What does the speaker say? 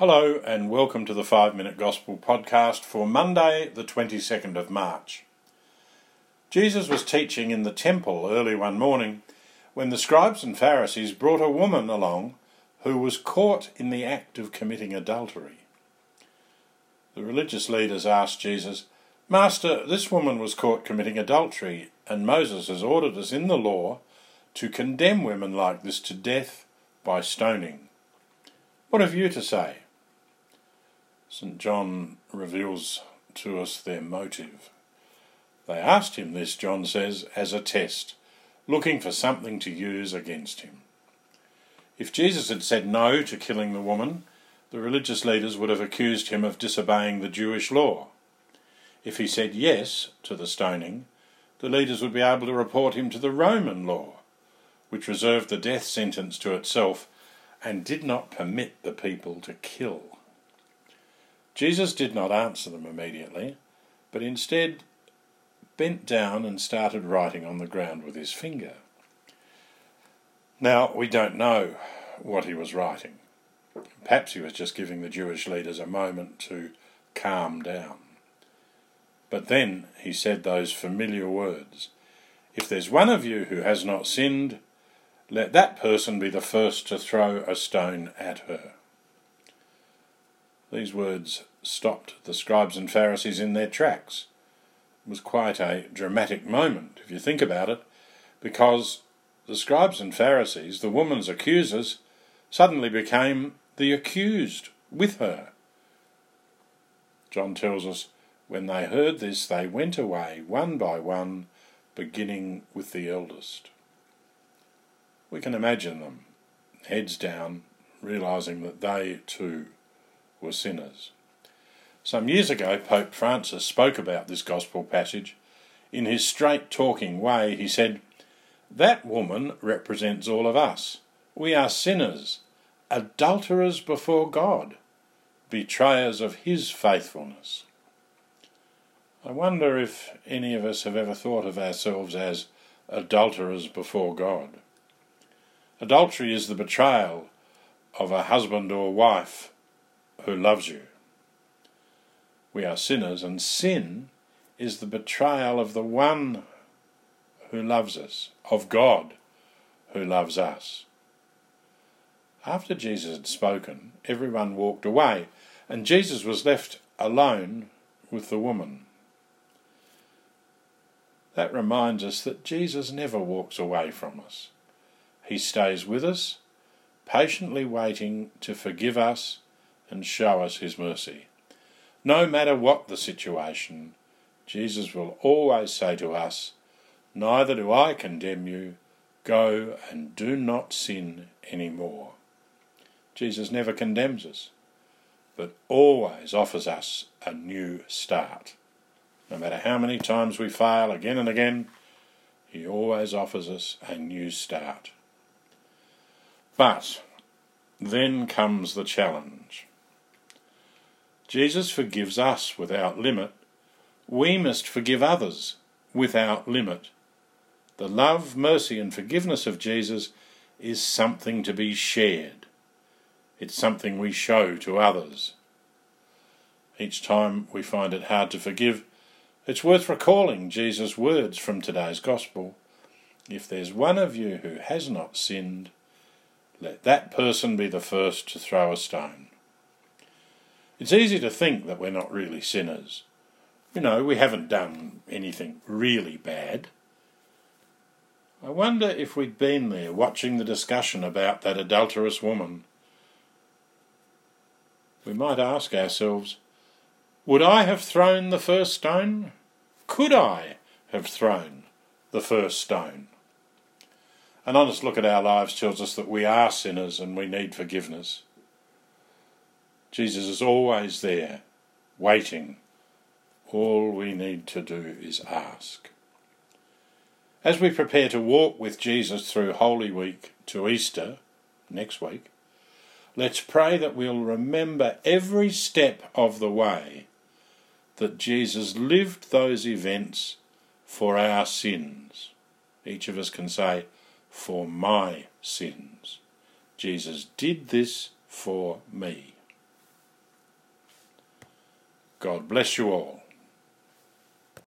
Hello, and welcome to the 5 Minute Gospel podcast for Monday, the 22nd of March. Jesus was teaching in the temple early one morning when the scribes and Pharisees brought a woman along who was caught in the act of committing adultery. The religious leaders asked Jesus, Master, this woman was caught committing adultery, and Moses has ordered us in the law to condemn women like this to death by stoning. What have you to say? St. John reveals to us their motive. They asked him this, John says, as a test, looking for something to use against him. If Jesus had said no to killing the woman, the religious leaders would have accused him of disobeying the Jewish law. If he said yes to the stoning, the leaders would be able to report him to the Roman law, which reserved the death sentence to itself and did not permit the people to kill. Jesus did not answer them immediately, but instead bent down and started writing on the ground with his finger. Now, we don't know what he was writing. Perhaps he was just giving the Jewish leaders a moment to calm down. But then he said those familiar words If there's one of you who has not sinned, let that person be the first to throw a stone at her. These words stopped the scribes and Pharisees in their tracks. It was quite a dramatic moment, if you think about it, because the scribes and Pharisees, the woman's accusers, suddenly became the accused with her. John tells us, when they heard this, they went away one by one, beginning with the eldest. We can imagine them, heads down, realizing that they too were sinners. Some years ago, Pope Francis spoke about this gospel passage. In his straight talking way, he said, That woman represents all of us. We are sinners, adulterers before God, betrayers of His faithfulness. I wonder if any of us have ever thought of ourselves as adulterers before God. Adultery is the betrayal of a husband or wife who loves you. We are sinners, and sin is the betrayal of the one who loves us, of God who loves us. After Jesus had spoken, everyone walked away, and Jesus was left alone with the woman. That reminds us that Jesus never walks away from us. He stays with us, patiently waiting to forgive us and show us his mercy. No matter what the situation, Jesus will always say to us, Neither do I condemn you. Go and do not sin any more. Jesus never condemns us, but always offers us a new start. No matter how many times we fail again and again, he always offers us a new start. But then comes the challenge. Jesus forgives us without limit. We must forgive others without limit. The love, mercy, and forgiveness of Jesus is something to be shared. It's something we show to others. Each time we find it hard to forgive, it's worth recalling Jesus' words from today's Gospel. If there's one of you who has not sinned, let that person be the first to throw a stone. It's easy to think that we're not really sinners. You know, we haven't done anything really bad. I wonder if we'd been there watching the discussion about that adulterous woman. We might ask ourselves, would I have thrown the first stone? Could I have thrown the first stone? An honest look at our lives tells us that we are sinners and we need forgiveness. Jesus is always there, waiting. All we need to do is ask. As we prepare to walk with Jesus through Holy Week to Easter next week, let's pray that we'll remember every step of the way that Jesus lived those events for our sins. Each of us can say, For my sins. Jesus did this for me. God bless you all.